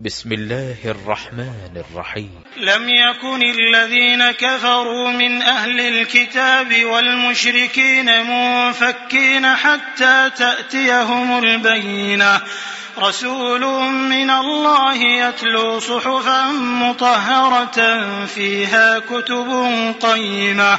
بسم الله الرحمن الرحيم. لم يكن الذين كفروا من أهل الكتاب والمشركين منفكين حتى تأتيهم البينة. رسول من الله يتلو صحفا مطهرة فيها كتب قيمة.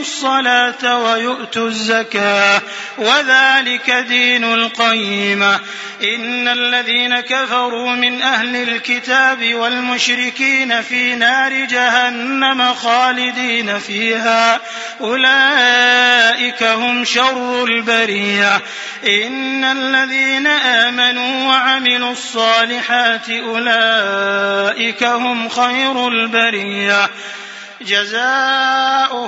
الصلاة ويؤتوا الزكاة وذلك دين القيمة إن الذين كفروا من أهل الكتاب والمشركين في نار جهنم خالدين فيها. أولئك هم شر البرية. إن الذين آمنوا وعملوا الصالحات أولئك هم خير البرية. جزاؤهم